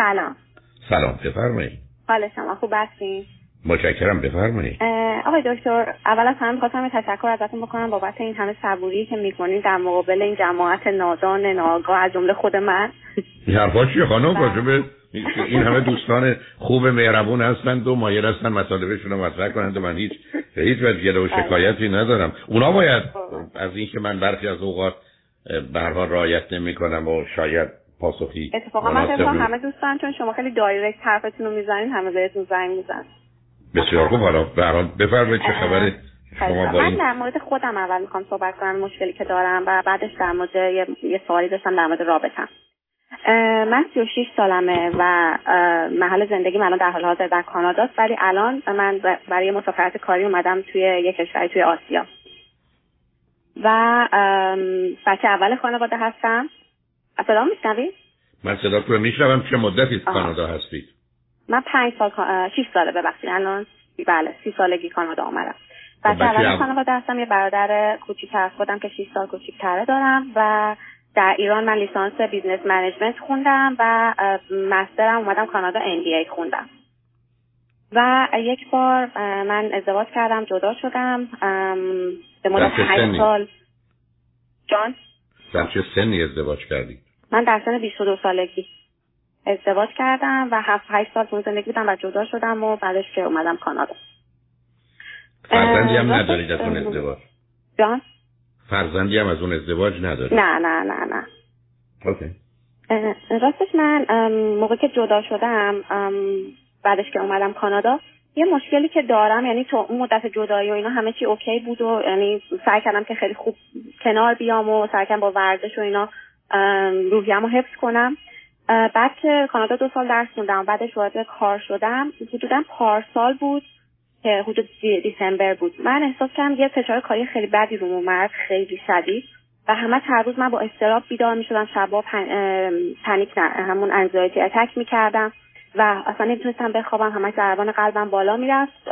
سلام. سلام بفرمایید. حال شما خوب هستین؟ متشکرم بفرمایید. آقای دکتر اول از همه می‌خواستم تشکر ازتون بکنم بابت این همه صبوری که می‌کنین در مقابل این جماعت نادان ناگاه از جمله خود من. این حرفا چیه خانم؟ راجبه این همه دوستان خوب مهربون هستند و مایل هستن مطالبشون رو مطرح کنند و من هیچ هیچ وجه و شکایتی ندارم. اونا باید از اینکه من برخی از اوقات به هر حال رعایت نمی‌کنم و شاید پاسخی اتفاقا من همه دوستان چون شما خیلی دایرکت حرفتون رو می‌زنین همه بهتون زنگ میزن بسیار خوب. حالا به بفرمایید چه خبره شما من در مورد خودم اول می‌خوام صحبت کنم مشکلی که دارم و بعدش در مورد یه, یه سوالی داشتم در مورد رابطم. من 36 سالمه و محل زندگی من در حال حاضر در کانادا ولی الان من برای مسافرت کاری اومدم توی یک کشوری توی آسیا. و بچه اول خانواده هستم. صدا میشنوید من صدا رو میشنوم چه مدتی کانادا هستید؟ من پنج سال شیش ساله ببخشید. الان بله سی سالگی کانادا آمدم خب، بچه اول خانواده هستم یه برادر کوچیک از خودم که 6 سال کوچیکتره دارم و در ایران من لیسانس business management خوندم و master م اومدم کانادا ای خوندم. و یک بار من ازدواج کردم جدا شدم. به مدت 8 سال. جان؟ در چه سنی ازدواج کردی؟ من در سن 22 سالگی ازدواج کردم و 7 8 سال اون زندگی بودم و جدا شدم و بعدش که اومدم کانادا. فرزندی هم ندارید از اون ازدواج؟ جان؟ فرزندی هم از اون ازدواج ندارید نه نه نه نه. اوکی. راستش من موقع که جدا شدم بعدش که اومدم کانادا یه مشکلی که دارم یعنی تو اون مدت جدایی و اینا همه چی اوکی بود و یعنی سعی کردم که خیلی خوب کنار بیام و سعی کردم با ورزش و اینا روحیه‌مو حفظ کنم. بعد که کانادا دو سال درس خوندم بعدش وارد کار شدم. حدودا پارسال بود که حدود دیسمبر بود. من احساس کردم یه فشار کاری خیلی بدی رو اومد خیلی شدید. و همه هر روز من با اضطراب بیدار می شدم شبا panic نه همون anxiety attack می کردم و اصلا نمی‌تونستم بخوابم. همه ضربان قلبم بالا می‌رفت.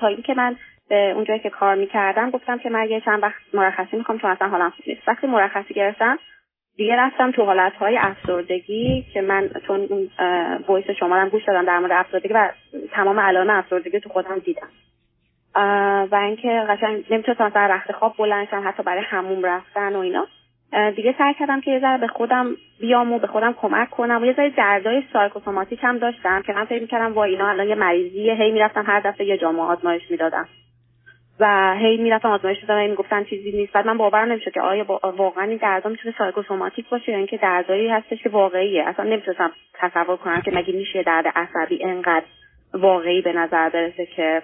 تا اینکه من به اونجایی که کار می‌کردم گفتم که من یه چند وقت مرخصی می‌خوام چون اصلا حالم خوب نیست. وقتی مرخصی گرفتم دیگه رفتم تو حالت های افسردگی که من چون اون voice شما هم گوش دادم در مورد افسردگی و تمام علائم افسردگی تو خودم دیدم. و اینکه قشنگ نمی‌تونستم سر رخت خواب بلند حتی برای هموم رفتن و اینا. دیگه سعی کردم که یه ذره به خودم بیام و به خودم کمک کنم و یه ذره دردای سایکوسوماتیک هم داشتم که من فکر می‌کردم وا اینا الان یه مریضیه هی می‌رفتم هر دفعه یه جامعه آزمایش می‌دادم. و هی می‌رفتم آزمایش دادم و می‌گفتن چیزی نیست. بعد من باورم نمیشه که آیا واقعا این دردا می‌تونه سایکوسوماتیک باشه یا اینکه دردایی هستش که واقعیه. اصلا نمی‌تونستم تصور کنم که مگه میشه درد عصبی انقدر واقعی به نظر برسه که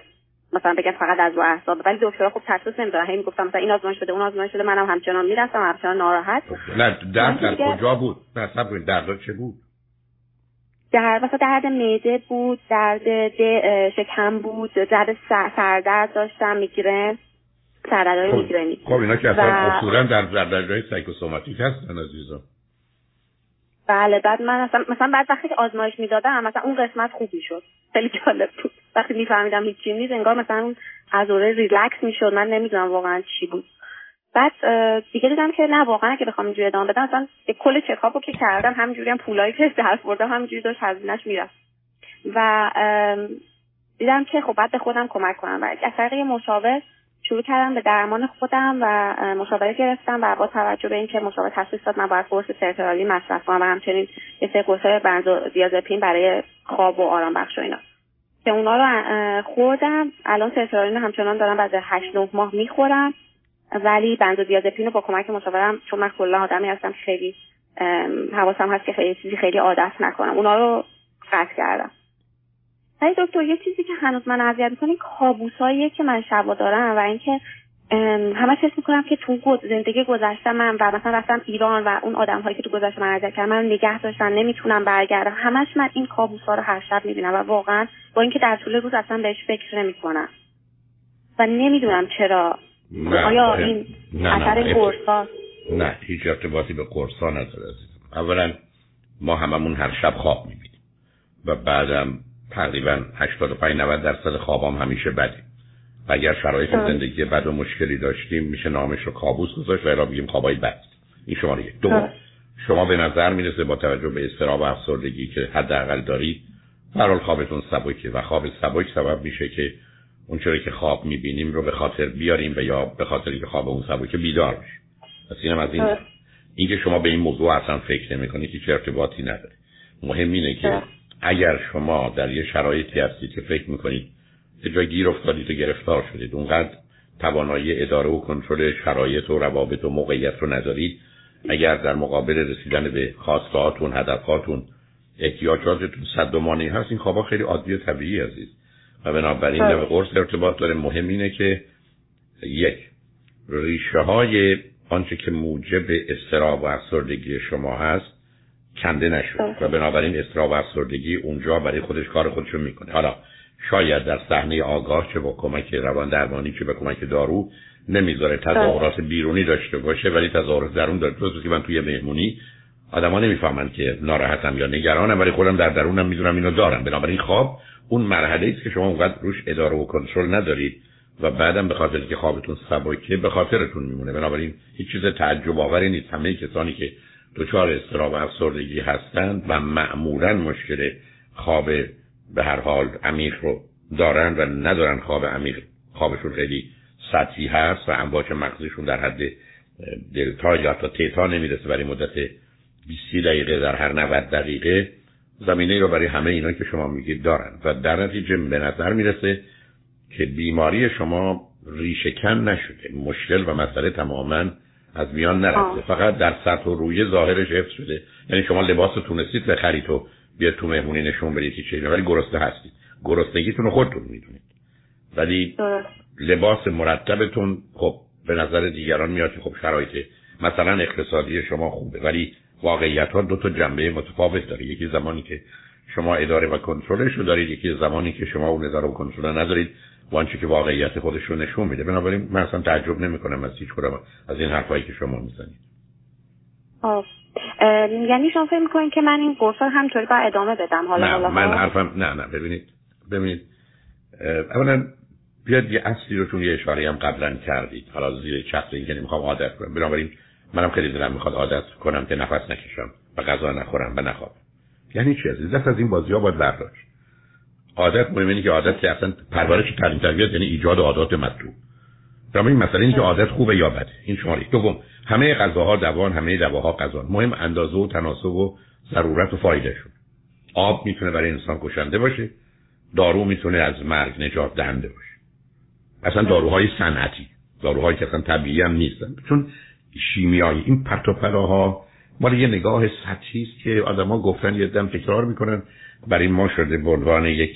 مثلا بگم فقط از رو اعصاب. ولی دکترها خب تشخیص نمی‌دادن. هی می‌گفتم مثلا این آزمایش شده اون آزمایش شده منم همچنان می‌رفتم همچنان ناراحت. نه درد در کجا بود؟ نه درد چه بود؟ در مثلا درد معده بود درد شکم بود درد سردرد داشتم می‌گیرن سردردهای خب. میگرنی خب اینا که اصلا اصولا در دردهای سایکوسوماتیک هستن عزیزم. بله بعد من اصلا مثلا بعد وقتی که آزمایش می‌دادم مثلا اون قسمت خوب می‌شد خیلی جالب بود. وقتی میفهمیدم هیچی نیست انگار مثلا اون عضله ریلکس می‌شد. من نمی‌دونم واقعا چی بود. بعد دیگه دیدم که نه واقعا که بخوام اینجوری ادامه بدم مثلا کل چکاپو که کردم همینجوری هم پولایی که درس بردم همینجوری داشت هزینهش می‌رفت. و دیدم که خب بعد به خودم کمک کنم. و از طریق مشاور شروع کردم به درمان خودم و مشاوره گرفتم و با توجه به اینکه مشاور تشخیص داد من باید قرص سرترالی مصرف کنم و همچنین یه سری قرص بنزودیازپین برای خواب و آرام بخش و اینا. که اونا رو خوردم. الان سرترالین همچنان دارم بعد هشت نه ماه می‌خورم. ولی بنزودیازپین رو با کمک مشاورم چون من کلا آدمی هستم خیلی حواسم هست که خیلی چیزی خیلی عادت نکنم. اونا رو قطع کردم. ولی دکتر یه چیزی که هنوز من اذیت می‌کنه کابوساییه که من شبا دارم و اینکه همه حس می‌کنم که تو زندگی گذشته من و مثلا رفتم ایران و اون آدم هایی که تو گذشته من اذیت من نگه داشتن نمی‌تونم برگردم. همش من این کابوس ها رو هر شب می‌بینم و واقعا با اینکه در طول روز اصلا بهش فکر نمی‌کنم. و نمی‌دونم چرا. نه آیا این اثر قرصا نه هیچ ارتباطی به قرصا نداره اولا ما هممون هر شب خواب می‌بینیم و بعدم تقریبا 85 90 درصد خوابام همیشه بده. و اگر شرایط زندگی بد و مشکلی داشتیم میشه نامش رو کابوس گذاشت و الا بگیم خوابای بد. این شماره یک دوم شما به نظر می‌رسه با توجه به استراب و افسردگی که حداقل دارید برحال خوابتون سبکه و خواب سبک سبب میشه که اون چرا که خواب می‌بینیم رو به خاطر بیاریم و یا به خاطر که خواب اون سبکه بیدار بشیم. پس اینم از این اینکه شما به این موضوع اصلا فکر نمی که چه ارتباطی نداره. مهم اینه که اگر شما در یه شرایطی هستید که فکر می‌کنید یه جای گیر افتادید و گرفتار شدید اونقدر توانایی اداره و کنترل شرایط و روابط و موقعیت رو ندارید اگر در مقابل رسیدن به خواستهاتون هدفهاتون احتیاجاتتون صد و مانعی هست این خوابا خیلی عادی و طبیعی عزیز. و بنابراین به قرص ارتباط داره. مهم اینه که یک ریشه های آنچه که موجب استراب و افسردگی شما هست کنده نشد. و بنابراین استراب و افسردگی اونجا برای خودش کار خودشو می‌کنه. حالا شاید در صحنه آگاه چه با کمک روان درمانی چه با کمک دارو نمی‌ذاره. تظاهرات بیرونی داشته باشه ولی تظاهرات درون داره. که من توی مهمونی آدما نمی‌فهمن که ناراحتم یا نگرانم ولی خودم در درونم می‌دونم اینو دارم. بنابراین خواب اون مرحله است که شما اونقدر روش اداره و کنترل ندارید و بعدم به خاطر که خوابتون سبکه به خاطرتون میمونه. بنابراین هیچ چیز تعجب آوری نیست. همه کسانی که دچار استراب و افسردگی هستند و معمولا مشکل خواب به هر حال عمیق رو دارن و ندارن خواب عمیق. خوابشون خیلی سطحی هست و امواج مغزشون در حد دلتا یا تا تیتا نمی‌رسه برای مدت 20 دقیقه در هر 90 دقیقه زمینه رو برای همه اینا که شما میگید دارن. و در نتیجه به نظر می‌رسه که بیماری شما ریشهکن نشده. مشکل و مسئله تماما از میان نرفته. فقط در سطح و روی ظاهرش حفظ شده. یعنی شما لباس رو تونستید بخرید و بیاد تو مهمونی نشون بدید که چه ولی گرسنه هستید. گرسنگیتون رو خودتون می‌دونید. ولی لباس مرتبتون خب به نظر دیگران میاد که خب شرایط مثلا اقتصادی شما خوبه. ولی واقعیت ها دو تا جنبه متفاوت داره. یکی زمانی که شما اداره و کنترلش رو دارید یکی زمانی که شما اون اداره و کنترل ندارید. وانچه که واقعیت خودش رو نشون میده. بنابراین من اصلا تعجب نمی کنم از هیچ از این حرفایی که شما می‌زنید. یعنی شما فکر می‌کنید که من این قرص همطوری با ادامه بدم؟ حالا نه من حرفم نه نه ببینید ببینید اولا بیاد یه اصلی رو چون یه اشاره هم قبلا کردید. حالا زیر چتر این که نمی‌خوام عادت کنم. بنابراین منم خیلی دلم می‌خواد عادت کنم که نفس نکشم و غذا نخورم و نخوابم. یعنی چی عزیز؟ دست از این بازی ها باید برداشت. عادت مهم که عادت که اصلا پرورش تعلیم تربیت یعنی ایجاد عادات مطلوب. این مسئله اینه که عادت خوبه یا بده. این شماره دوم. همه غذاها دوان همه دواها غذا مهم اندازه و تناسب و ضرورت و فایدهشون. آب می‌تونه برای انسان کشنده باشه. دارو می‌تونه از مرگ نجات دهنده باشه. اصلا داروهای صنعتی داروهایی که اصلا طبیعی هم نیستن. چون شیمیایی. این پرتوپراها مال یه نگاه سطحی است که آدما گفتن یه دم تکرار می‌کنن. برای ما شده به عنوان یک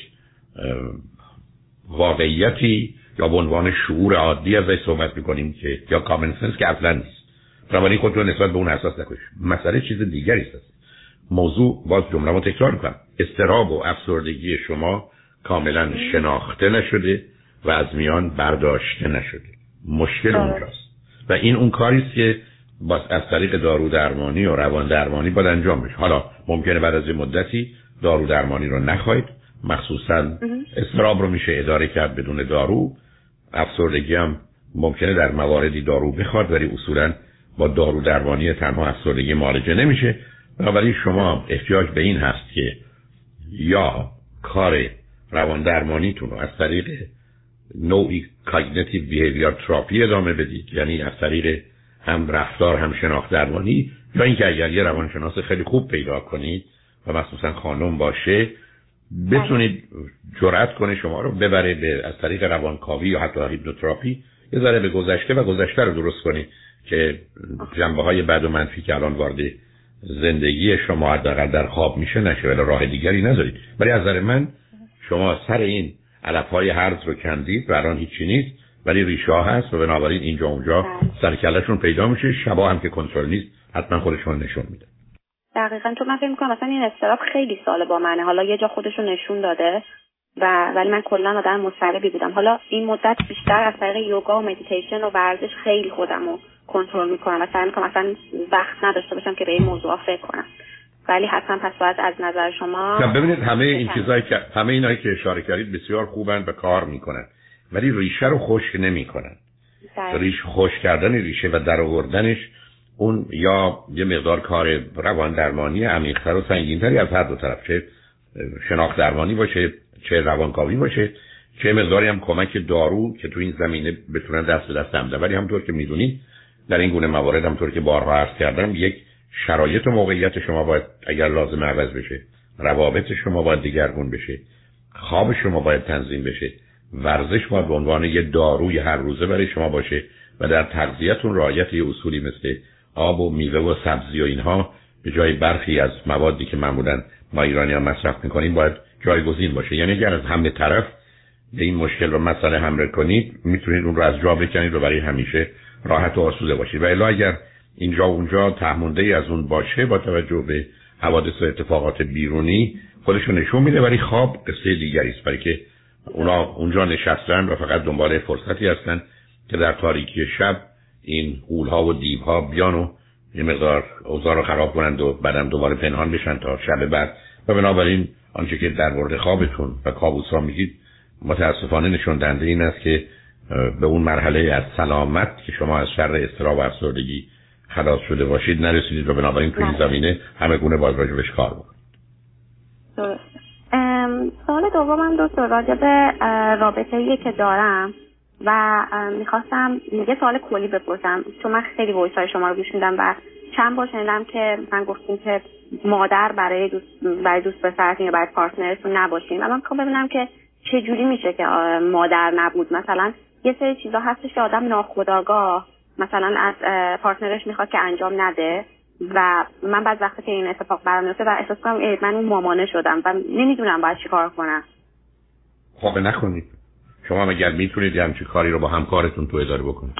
واقعیتی یا به عنوان شعور عادی ازش صحبت می‌کنیم که یا کامن سنس که اصلا نیست. بنابراین خودتون نسبت به اون اساس نکنید مسئله چیز دیگری است. موضوع باز جمله رو تکرار می‌کنم. استراب و افسردگی شما کاملا شناخته نشده و از میان برداشته نشده. مشکل اونجاست. و این اون کاری است که با از طریق دارو درمانی و روان درمانی باید انجام بشه. حالا ممکنه بعد از مدتی دارو درمانی رو نخواهید. مخصوصا استراب رو میشه اداره کرد بدون دارو. افسردگی هم ممکنه در مواردی دارو بخواد ولی اصولا با دارو درمانی تنها افسردگی معالجه نمیشه. بنابراین شما احتیاج به این هست که یا کار روان درمانیتون رو از طریق نوعی cognitive behavior therapy ادامه بدید یعنی از طریق هم رفتار هم شناخت درمانی یا اینکه اگر یه روانشناس خیلی خوب پیدا کنید و مخصوصا خانم باشه بتونید جرأت کنه شما رو ببره به از طریق روانکاوی یا حتی هیپنوتراپی یه ذره به گذشته و گذشته رو درست کنید که جنبه های بد و منفی که الان وارد زندگی شما حداقل در خواب میشه نشه ولی راه دیگری ندارید. ولی از نظر من شما سر این علف های هرز رو کندید الان هیچی نیست ولی ریشه ها هست و بنابراین اینجا اونجا بله. سرکلشون پیدا میشه شبا هم که کنترل نیست حتما خودشون نشون میده دقیقا تو من فکر می‌کنم مثلا این استراب خیلی سال با منه. حالا یه جا خودشون نشون داده و ولی من کلا آدم مضطربی بودم. حالا این مدت بیشتر از طریق یوگا و مدیتیشن و ورزش خیلی خودم رو کنترل می‌کنم و سعی می‌کنم مثلا وقت نداشته باشم که به این موضوع فکر کنم. ولی حتما. پس باید از نظر شما ببینید همه این چیزایی که همه اینایی که اشاره کردید بسیار خوبن به کار می‌کنن. ولی ریشه رو خشک نمی‌کنن. ریش خوش کردن ریشه و در آوردنش اون یا یه مقدار کار روان درمانی عمیقتر و سنگینتری از هر دو طرف چه شناخت درمانی باشه چه روانکاوی باشه چه مقداری هم کمک دارو که تو این زمینه بتونن دست به دست هم ولی همطور که می‌دونید در این گونه موارد همطور که بارها عرض کردم یک شرایط و موقعیت شما باید اگر لازم عوض بشه روابط شما باید دیگرگون بشه خواب شما باید تنظیم بشه ورزش باید به عنوان یه داروی هر روزه برای شما باشه و در تغذیه‌تون رعایت یه اصولی مثل آب و میوه و سبزی و اینها به جای برخی از موادی که معمولا ما ایرانی ها مصرف می‌کنیم باید جایگزین باشه. یعنی اگر از همه طرف به این مشکل و مسئله حمله کنید می‌تونید اون رو از جا بکنید و برای همیشه راحت و آسوده باشید. و الا اگر اینجا و اونجا تهمونده از اون باشه با توجه به حوادث و اتفاقات بیرونی خودشو نشون میده ولی خواب قصه دیگری است. برای که اونا اونجا نشستن و فقط دنبال فرصتی هستن که در تاریکی شب این غولها و دیوها بیان و یه مقدار اوضاع رو خراب کنند و بعدم دوباره پنهان بشن تا شب بعد. و بنابراین آنچه که در مورد خوابتون و کابوس ها میگید متاسفانه نشون دهنده این است که به اون مرحله از سلامت که شما از شر استراب و افسردگی خلاص شده باشید نرسیدید و بنابراین توی این زمینه همه گونه باید راجبش کار بکنید درست سوال دومم دکتر راجع به رابطه که دارم و می‌خواستم یه سوال کلی بپرسم. چون من خیلی voice های شما رو گوش و چند بار شنیدم که من گفتین که مادر برای دوست برای دوست پسرتون یا برای partner تون نباشین. و من می‌خوام ببینم که چه جوری میشه که مادر نبود. مثلا یه سری چیزا هستش که آدم ناخودآگاه مثلا از partner ش می‌خواد که انجام نده و من بعد وقتی که این اتفاق برام میفته و احساس کنم من اون مامانه شدم و نمی‌دونم باید چیکار کنم. خب نکنید. شما اگر می‌تونید همچی کاری رو با همکارتون تو اداره بکنید.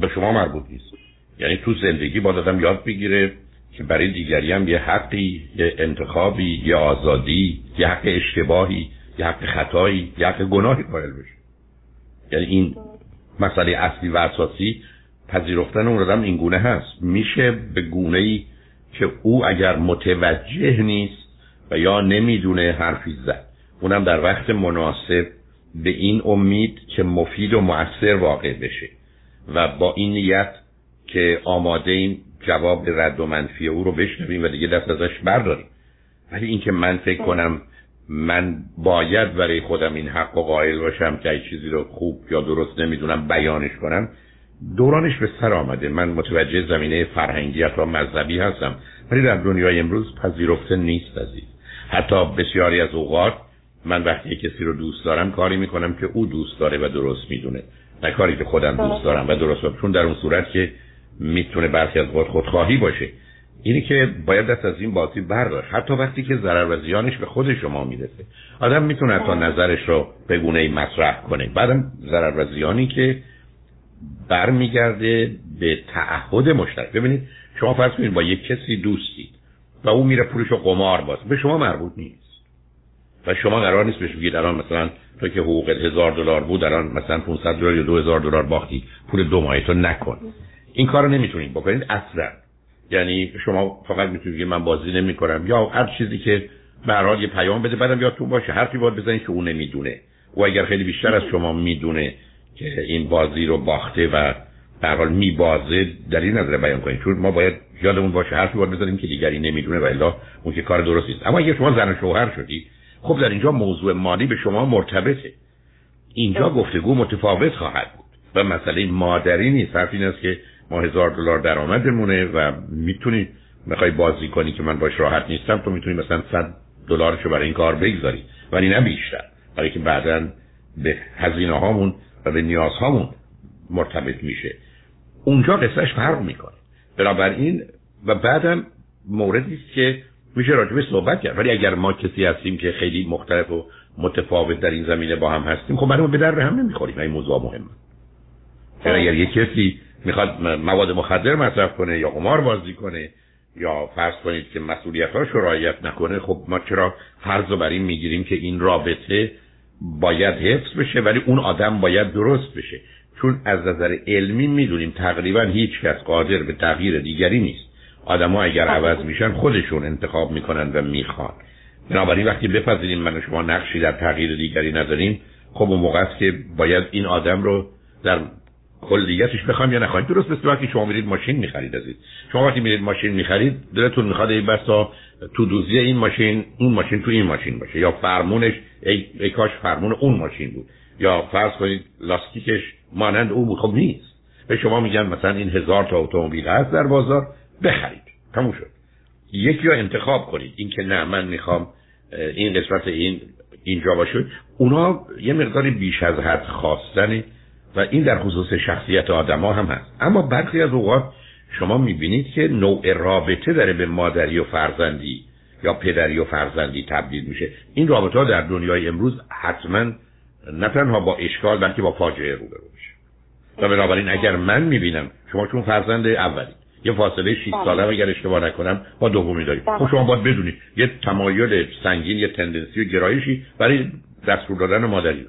به شما مربوط نیست. یعنی تو زندگی با آدم یاد بگیره که برای دیگری هم یه حقی یه انتخابی یه آزادی یه حق اشتباهی یه حق خطایی یه حق گناهی قائل بشه. یعنی این مسئله اصلی و اساسی پذیرفتن اون آدم این گونه هست. میشه به گونه ای که او اگر متوجه نیست و یا نمی‌دونه حرفی زد اونم در وقت مناسب به این امید که مفید و مؤثر واقع بشه و با این نیت که آماده این جواب رد و منفی او رو بشنویم و دیگه دست ازش برداریم. ولی اینکه من فکر کنم من باید برای خودم این حق و قائل باشم که چیزی رو خوب یا درست نمی‌دونم بیانش کنم دورانش به سر آمده. من متوجه زمینه فرهنگی و مذهبی هستم. ولی در دنیای امروز پذیرفته نیست عزیز. حتی بسیاری از اوقات من وقتی کسی رو دوست دارم کاری می‌کنم که او دوست داره و درست می‌دونه. نه کاری که خودم دوست دارم و درست. چون در اون صورت که می‌تونه برخی از خودخواهی باشه. اینی که باید دست از این بازی برداشت حتی وقتی که ضرر و زیانش به خود شما می‌رسه. آدم می‌تونه تا نظرش رو به گونه ای مطرح کنه. بعدم ضرر و زیانی که برمیگرده به تعهد مشترک. ببینید شما فرض کنید با یک کسی دوستید و او میره پولش رو قمار باز. به شما مربوط نیست. و شما قرار نیست بهش بگید الان مثلا تو که حقوق هزار دلار بود الان مثلا 500 دلار یا 2000 دلار باختی پول دو ماهی تو نکن. این کارو نمی‌تونید بکنید. اصلا. یعنی شما فقط می‌تونید من بازی نمی‌کنم. یا هر چیزی که به یه پیام بده بعدم تو باشه حرفی باید بزنید که اون نمی‌دونه. و اگر خیلی بیشتر از شما می‌دونه که این بازی رو باخته و در حال میبازه دلیل نداره بیان کنید. چون ما باید یادمون باشه حرفی باید بزنیم که دیگری نمی‌دونه و الا اون که کار درستی است. اما اگر شما زن شوهر شدی خب در اینجا موضوع مالی به شما مرتبطه. اینجا گفتگو متفاوت خواهد بود. و مسئله مادری نیست. حرف این است که ما هزار دلار درآمدمونه و می‌تونی می‌خوای بازی کنی که من باش راحت نیستم تو می‌تونی مثلا 100 دلارشو برای این کار بگذاری. ولی نه بیشتر. برای که بعدا به هزینه هامون و به نیاز هامون مرتبط میشه. اونجا قصهش فرق می‌کنه. بنابراین و بعدم موردی است که میشه راجبه صحبت کرد. ولی اگر ما کسی هستیم که خیلی مختلف و متفاوت در این زمینه با هم هستیم خب برای به در هم نمی‌خوریم. این موضوع مهمه. یعنی اگر یک کسی می‌خواد مواد مخدر مصرف کنه یا قمار بازی کنه یا فرض کنید که مسئولیتاش رو رعایت نکنه خب ما چرا فرض رو بر این می‌گیریم که این رابطه باید حفظ بشه ولی اون آدم باید درست بشه؟ چون از نظر علمی می‌دونیم تقریبا هیچ کس قادر به تغییر دیگری نیست. آدما اگر عوض میشن خودشون انتخاب می‌کنن و می‌خوان. بنابراین وقتی بپذیریم من و شما نقشی در تغییر دیگری نداریم خب اون موقع است که باید این آدم رو در کلیتش بخوام یا نخواهید درست مثل وقتی شما میرید ماشین می‌خرید عزیز. شما وقتی میرید ماشین می‌خرید دلتون می‌خواد ای بسا تو دوزی این ماشین اون ماشین تو این ماشین باشه. یا فرمونش ای, ای کاش فرمون اون ماشین بود. یا فرض کنید لاستیکش مانند اون بود. خب نیست. به شما میگن مثلا این هزار تا اتومبیل هست در بازار بخرید. تموم شد. یکی رو انتخاب کنید. این که نه من می‌خوام این قسمت این اینجا باشه. اونا یه مقداری بیش از حد خواستنه. و این در خصوص شخصیت آدما هم هست. اما برخی از اوقات شما می‌بینید که نوع رابطه داره به مادری و فرزندی یا پدری و فرزندی تبدیل میشه. این رابطه ها در دنیای امروز حتما نه تنها با اشکال بلکه با فاجعه روبرو میشه. و بنابراین اگر من می‌بینم شما چون فرزند اولی یه فاصله 6 بله. ساله اگر اشتباه نکنم با دومی دارید بله. خب شما باید بدونید یه تمایل سنگین یه تندنسی و گرایشی برای دستور دادن مادری.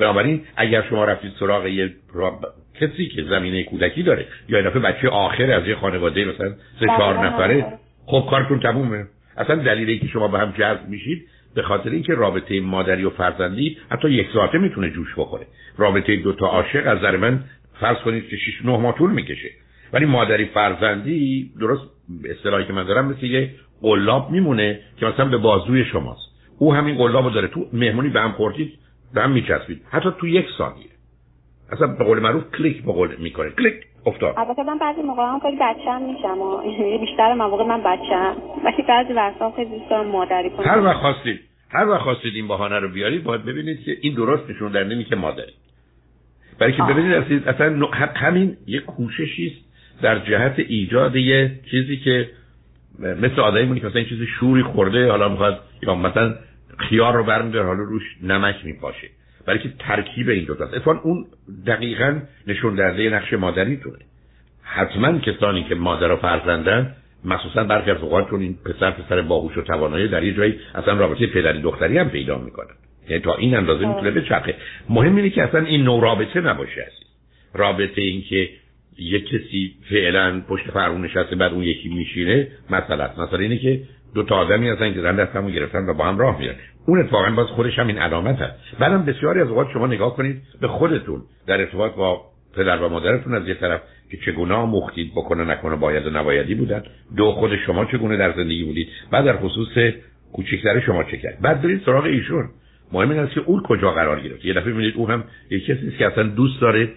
بنابراین اگر شما رفتید سراغ یه کسی که زمینه کودکی داره یا این دفعه بچه آخر از یه خانواده مثلا سه بله، چهار نفره خب کارتون تمومه. اصلا دلیلی که شما به هم جذب میشید به خاطر اینکه رابطه مادری و فرزندی حتی یک ساعته می‌تونه جوش بخوره. رابطه دو تا عاشق از نظر من فرض کنید که 6 9 ماه طول می‌کشه. ولی مادری فرزندی درست اصطلاحی که من دارم مثل یه قلاب میمونه که مثلا به بازوی شماست. او همین قلاب داره. تو مهمونی به هم خوردید به هم میچسبید. حتی تو یک ثانیه. اصلا به قول معروف کلیک به قول می‌کنه. کلیک افتاد. البته من بعضی موقع هم خیلی بچه‌ام میشم و بیشتر مواقع من بچه‌ام ولی بعضی وقتا خیلی دوست دارم مادری کنم. هر وقت خواستید هر وقت خواستید این بهانه رو بیارید باید ببینید که این درست نشون در نمی که مادری برای که ببینید اصلا همین یه کوششی است در جهت ایجاد یه چیزی که مثل آدمی مونی که مثلا این چیزی شوری خورده حالا می‌خواد یا مثلا خیار رو برمیداره حالا روش نمک میپاشه. برای که ترکیب این دو است اتفاقا اون دقیقا نشون دهنده نقش مادریتونه حتما کسانی که مادر و فرزندن مخصوصا برخی از اوقات چون این پسر پسر باهوش و توانایی در یه جایی اصلا رابطه پدری دختری هم پیدا می‌کنن. یعنی تا این اندازه می‌تونه بچرخه. مهم اینه که اصلا این نوع رابطه نباشه اصلا. رابطه این که یک کسی فعلا پشت فرمون نشسته بعد اون یکی میشینه مثلا مثلا اینه که دو تا آدمی هستن که زن دستمو گرفتن و با هم راه میرن. اون اتفاقا باز خودش هم این علامت هست بعدم بسیاری از اوقات شما نگاه کنید به خودتون در ارتباط با پدر و مادرتون از یه طرف که چگونه آموختید بکنه نکنه باید و نبایدی بودن. دو خود شما چگونه در زندگی بودید؟ بعد در خصوص کوچکتر شما چه کرد؟ بعد برید سراغ ایشون. مهم این است که اون کجا قرار گرفت. یه دفعه می‌بینید او هم یه کسی که اصلا دوست داره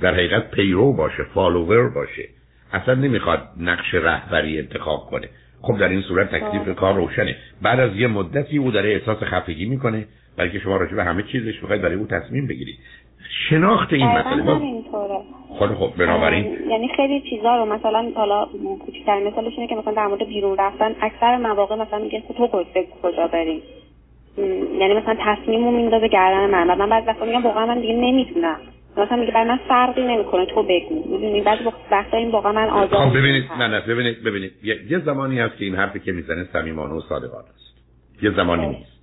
در حقیقت پیرو باشه فالوور باشه. اصلا نمی‌خواد نقش رهبری انتخاب کنه. خب در این صورت تکلیف کار روشنه. بعد از یه مدتی او داره احساس خفگی می‌کنه برای که شما راجع به همه چیزش بخواید برای او تصمیم بگیرید. شناخت این مسئله. با... خب خب بنابراین. یعنی خیلی چیزا رو مثلا حالا کوچیک‌ترین مثالش اینه که مثلا در مورد بیرون رفتن اکثر مواقع مثلا میگه تو کجا بریم یعنی مثلا تصمیمو میندازه گردن من. من بعد وقتا میگم واقعا من دیگه نمی‌تونم. مثلا میگه برای من فرقی نمی‌کنه تو بگو. می‌دونی؟ بعضی وقتا این واقعا من آزاد خب ببینید نه نه ببینید ببینید. یه زمانی هست که این حرفی که می‌زنه صمیمانه و صادقانه است. یه زمانی نیست.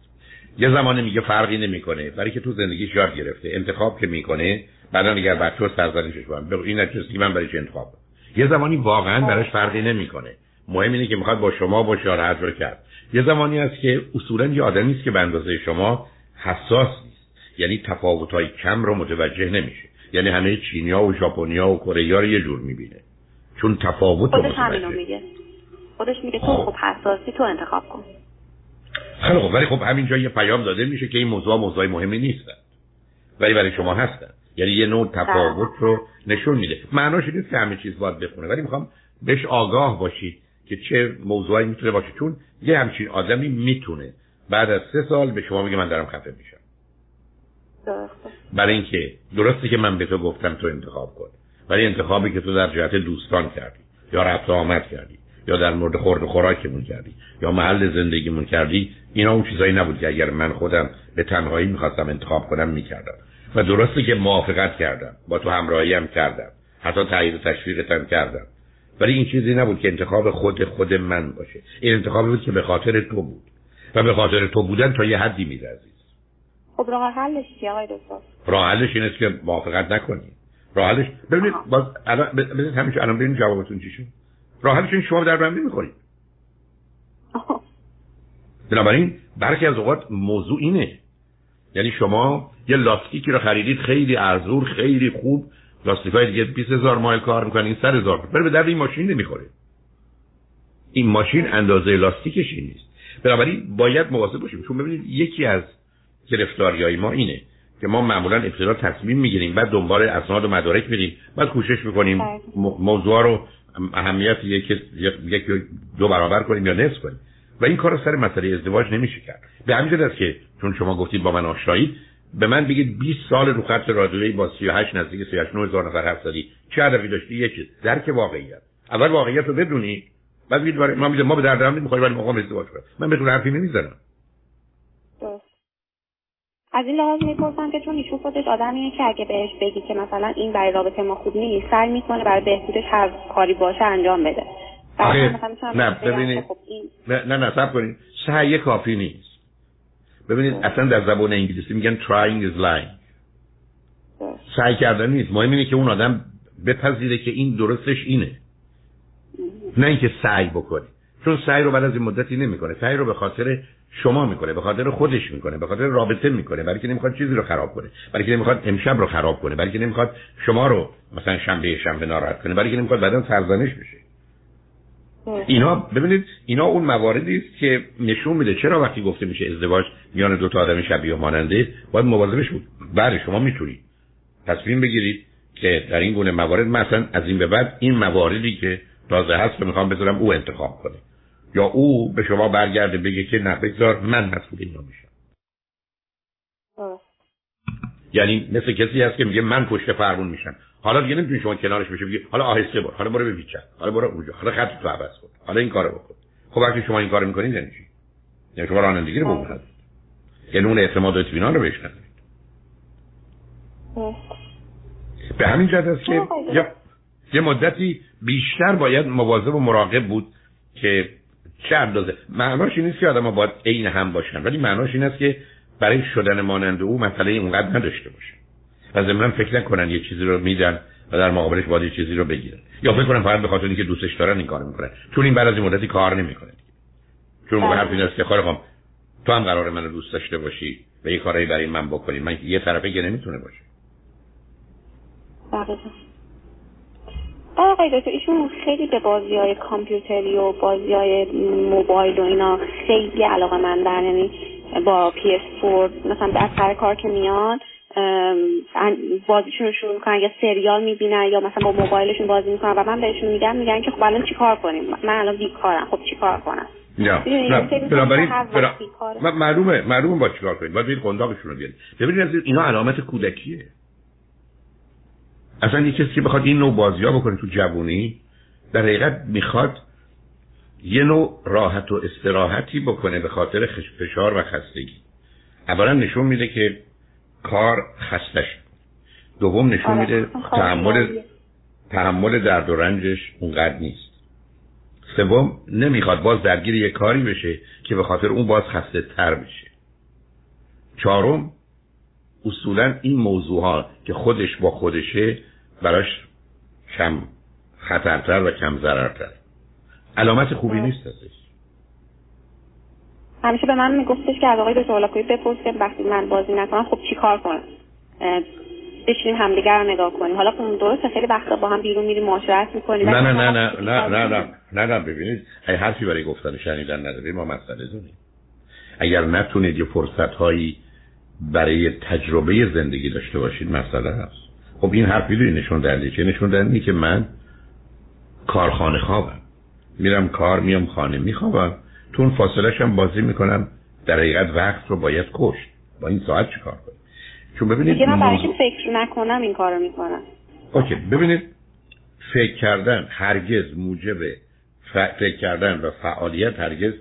یه زمانی میگه فرقی نمی‌کنه برای که تو زندگیش یاد گرفته انتخاب که می‌کنه بعدا اگر بچه‌ها سرزنشش کنن بگو این چیزی من برای چه انتخاب یه زمانی واقعا براش فرقی نمی‌کنه. مهم اینه که می‌خواد با شما باشه یا هر کرد. یه زمانی هست که اصولا یه آدمی است که به اندازه شما حساس یعنی تفاوت‌های کم رو متوجه نمیشه. یعنی همه چینیا و ژاپنیا و کره رو یه جور می‌بینه. چون تفاوت خودش همینو میگه. خودش میگه تو خب. حساسی تو انتخاب کن. خیلی خب ولی خب همینجا یه پیام داده میشه که این موضوع موضوع مهمی نیستن ولی برای شما هستن. یعنی یه نوع تفاوت رو نشون میده. معناش نیست که همه چیز باید بخونه. ولی می‌خوام بهش آگاه باشید که چه موضوعی می‌تونه باشه. چون یه همچین آدمی می‌تونه بعد از سه سال به شما میگه من دارم خفه میشم. برای اینکه درسته که من به تو گفتم تو انتخاب کن. ولی انتخابی که تو در جهت دوستان کردی یا رفت آمد کردی یا در مورد خورد و خوراکمون کردی یا محل زندگیمون کردی اینا اون چیزایی نبود که اگر من خودم به تنهایی می‌خواستم انتخاب کنم می‌کردم. و درسته که موافقت کردم با تو همراهی هم کردم حتی تایید و تشویقتم کردم. ولی این چیزی نبود که انتخاب خود خود من باشه. این انتخابی بود که به خاطر تو بود. و به خاطر تو بودن تا یه حدی میرزی خب راه حلش چیه آقای دکتر؟ راه حلش این است که موافقت نکنی. راه حلش ببینید باز الان ببینید همیشه الان ببینید جوابتون چی شد. راه حلش این شما در بند نمی‌خورید. بنابراین برخی از اوقات موضوع اینه. یعنی شما یه لاستیکی رو خریدید خیلی ارزون خیلی خوب. لاستیک های دیگه 20 هزار مایل کار می‌کنن این 100 هزار. بره به درد این ماشین نمی‌خوره. این ماشین اندازه لاستیکش این نیست. بنابراین باید مواظب باشیم. چون ببینید یکی از گرفتاریای ما اینه که ما معمولا ابتدا تصمیم می‌گیریم بعد دنبال اسناد و مدارک میریم بعد کوشش می‌کنیم بله. موضوع رو اهمیت یک یک دو برابر کنیم یا نصف کنیم. و این کار سر مسئله ازدواج نمیشه کرد. به همین است که چون شما گفتید با من آشنایید به من بگید 20 سال رو خط رادیویی با 38 نزدیک 38 هزار نفر حرف زدی. چه هدفی داشتی؟ یک چیز درک واقعیت. اول واقعیت رو بدونی بعد بگید ما ما به درد هم نمی‌خوره ولی مقام ازدواج کنیم من بدون حرفی نمی‌زنم. از این لحاظ می‌پرسم که چون ایشون خودش آدمیه که اگه بهش بگی که مثلا این برای رابطه ما خوب نیست سعی می‌کنه برای بهبودش هر کاری باشه انجام بده. نه ببینید خب نه نه نه سب کنید. سعی کافی نیست. ببینید اصلا در زبان انگلیسی میگن trying is lying. سعی کردن نیست. مهم اینه که اون آدم بپذیره که این درستش اینه. نه اینکه سعی بکنه. چون سعی رو بعد از این مدتی نمی‌کنه. سعی رو به خاطر شما می‌کنه به خاطر خودش می‌کنه به خاطر رابطه می‌کنه برای که نمی‌خواد چیزی رو خراب کنه برای که نمی‌خواد امشب رو خراب کنه برای که نمی‌خواد شما رو مثلا شنبه شنبه ناراحت کنه برای که نمی‌خواد بعدا سرزنش بشه. اینا ببینید اینا اون مواردی است که نشون میده چرا وقتی گفته میشه ازدواج میان دو تا آدم شبیه و ماننده باید مواظبش بود. بله شما می‌تونید. تصمیم بگیرید که در این گونه موارد مثلا از این به بعد این مواردی که تازه هست می‌خوام بذارم او انتخاب کنه. یا او به شما برگرده بگه که نه بگذار من مسئول اینا میشم. یعنی مثل کسی هست که میگه من پشت فرمون میشم. حالا دیگه نمی‌تونی شما کنارش بشه بگی حالا آهسته برو حالا برو به حالا برو اونجا حالا خط تو عوض کن حالا این کارو بکن. خب وقتی شما این کارو می‌کنید یعنی چی؟ یعنی شما رانندگی رو بگو یعنی اون اعتماد و اطمینان رو بهش به همین جهت است که یه مدتی بیشتر باید مواظب و مراقب بود که چه اندازه. معناش این نیست که آدم باید عین هم باشن ولی معناش این است که برای شدن مانند او مسئله اینقدر نداشته باشه و ضمن فکر نکنن یه چیزی رو میدن و در مقابلش باید یه چیزی رو بگیرن. یا فکر کنن فقط به خاطر اینکه دوستش دارن این کارو می‌کنن. چون این بعد از این مدتی کار نمی‌کنه. چون به حرف این است که خب تو هم قرار منو دوست داشته باشی و یه کاری برای من بکنی. من یه طرفه که نمی‌تونه باشه. آقای دکتر ایشون خیلی به بازی های کامپیوتری و بازی های موبایل و اینا خیلی علاقه من در یعنی با پی اس فور مثلا در سر کار که میان بازیشون شروع می‌کنن یا سریال می‌بینن یا مثلا با موبایلشون بازی می‌کنن و من بهشون میگم میگن که خب الان چیکار کنیم؟ من الان بیکارم. خب چیکار کنم؟ نه نه معلومه معلومه با چیکار کنیم. باید قنداقشون رو بیارید. ببینید اینا علامت کودکیه. اصلا یه کسی که بخواد این نوع بازی ها بکنه تو جوونی در حقیقت می‌خواد یه نوع راحت و استراحتی بکنه به خاطر فشار و خستگی. اولا نشون میده که کار خستش دوم نشون آره. میده تحمل تحمل درد و رنجش اونقدر نیست. سوم نمی‌خواد باز درگیر یه کاری بشه که به خاطر اون باز خسته تر بشه. چهارم اصولا این موضوع ها که خودش با خودشه براش کم خطرتر و کم ضررتر. علامت خوبی نیست ازش. همیشه به من میگفتش که از آقای دکتر هولاکویی بپرس که وقتی من بازی نکنم خب چی کار کنم؟ بشینیم همدیگر رو نگاه کنیم. حالا خب درسته خیلی وقتا با هم بیرون میریم معاشرت می‌کنیم. نه نه نه نه نه نه نه نه نه ببینید ای حرفی برای گفتن شنیدن نداریم ما مسئله دونیم اگر نتونید یه فرصت هایی برای تجربه زندگی داشته باشید مسئله هست. خب این حرفی رو نشون دهنده چه نشون دهنده که من کارخانه خوابم. میرم کار میام خانه میخوابم. تو اون فاصله هم بازی می‌کنم. در حقیقت وقت رو باید کشت. با این ساعت چی کار کنم؟ چون ببینید دیگه من برای فکر نکنم این کارو می‌کنم؟ اوکی ببینید. فکر کردن هرگز موجب فکر کردن و فعالیت هرگز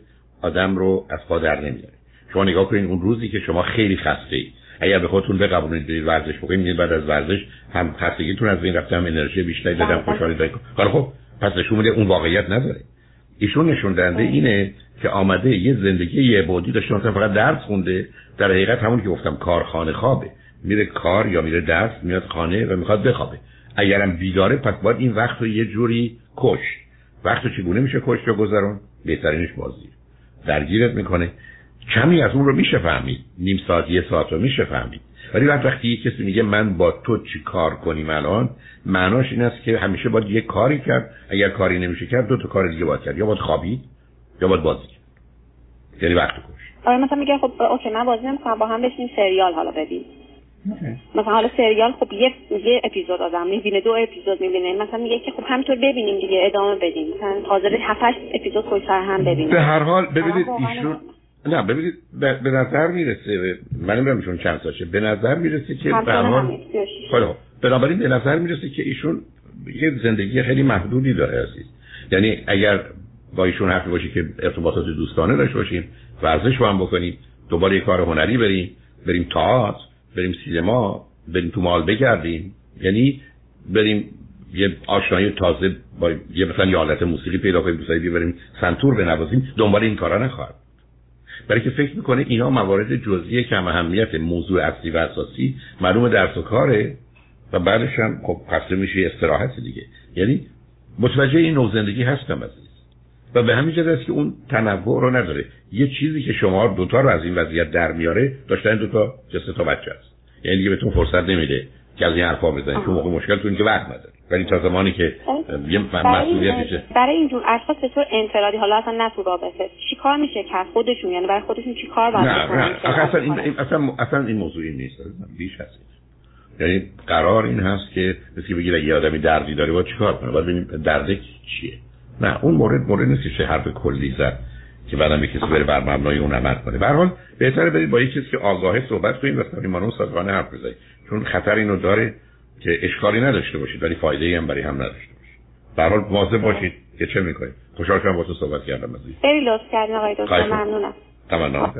آدم رو از پا در نمیاره شما نگاه کنید اون روزی که شما خیلی خسته اید اگر به خودتون بقبولید برید ورزش بکنید بعد از ورزش هم خستگیتون از این رفته هم انرژی بیشتری دادم بله. خوشحالی دارید. حالا خب پس نشون میده اون واقعیت نداره. ایشون نشون دهنده اینه که آمده یه زندگی یه بودی داشته مثلا فقط درس خونده در حقیقت همون که گفتم کارخانه خوابه. میره کار یا میره درس میاد خانه و می‌خواد بخوابه. اگرم بیداره پس باید این وقت رو یه جوری کش وقت چگونه میشه کش یا گذرون؟ بهترینش بازی. درگیرت می‌کنه. کمی از اون رو میشه فهمید. نیم ساعت یه ساعت رو میشه فهمید. ولی وقت وقتی یه کسی میگه من با تو چی کار کنیم الان معناش این است که همیشه باید یه کاری کرد. اگر کاری نمیشه کرد دو تا کار دیگه باید کرد. یا باید خوابید یا باید بازی کرد. یعنی وقت کش آره مثلا میگه خب اوکی من بازی نمی‌کنم با هم بشینیم سریال حالا ببین مثلا حالا سریال خب یه یه اپیزود آدم می‌بینه دو اپیزود می‌بینه. مثلا میگه که خب همینطور ببینیم دیگه ادامه بدیم. مثلا حاضر 7 اپیزود پشت سر هم ببینیم. به هر حال ببینید ایشون نه ببینید به نظر می‌رسه من نمی‌دونم ایشون چند سالشه به نظر می‌رسه که حال خب بنابراین به نظر می‌رسه که ایشون یه زندگی خیلی محدودی داره عزیز. یعنی اگر با ایشون حرفی باشی که ارتباطات دوستانه داشته باشیم ورزش با هم بکنیم دوباره یه کار هنری بریم بریم تئاتر بریم سینما بریم تو مال بگردیم. یعنی بریم یه آشنایی تازه با یه مثلا یه حالت موسیقی پیدا کنیم دوستایی بریم سنتور بنوازیم دنبال این کارا نخواهد. برای که فکر می‌کنه اینا موارد جزئی کم اهمیت موضوع اصلی و اساسی معلوم درس و کاره و بعدش هم خب خسته میشه استراحت دیگه. یعنی متوجه این نوع زندگی هستم عزیز و به همین جهت است که اون تنوع رو نداره. یه چیزی که شما دوتا رو از این وضعیت در میاره داشتن دوتا جسته تا بچه است. یعنی دیگه بهتون فرصت نمیده که از این حرفا بزنید. چون موقع مشکلتون که وقت نداره. ولی تا زمانی که یه مسئولیتشه برای اینجور اشخاص به طور انفرادی حالا اصلا نه تو رابطه. چیکار میشه کرد خودشون؟ یعنی برای خودشون چیکار باید نه نه. اصلا این اصلا اصلا این موضوعی نیست. بیش هست یعنی قرار این هست که مثل بگید یه آدمی دردی داره باید چیکار کنه؟ باید ببینیم درد چیه. نه اون مورد مورد نیست که حرف کلی زد که بعدم کسی بره بر مبنای اون عمل کنه. به حال بهتره برید با یکی که آگاهه صحبت کنید و اون صادقانه حرف بزنید. چون خطر اینو داره که اشکالی نداشته باشید ولی فایده ای هم برای هم نداشته باشید. به حال مواظب باشید که چه می‌کنید. خوشحال شدم با تو صحبت کردم خیلی لطف کردین آقای دکتر ممنونم. تمام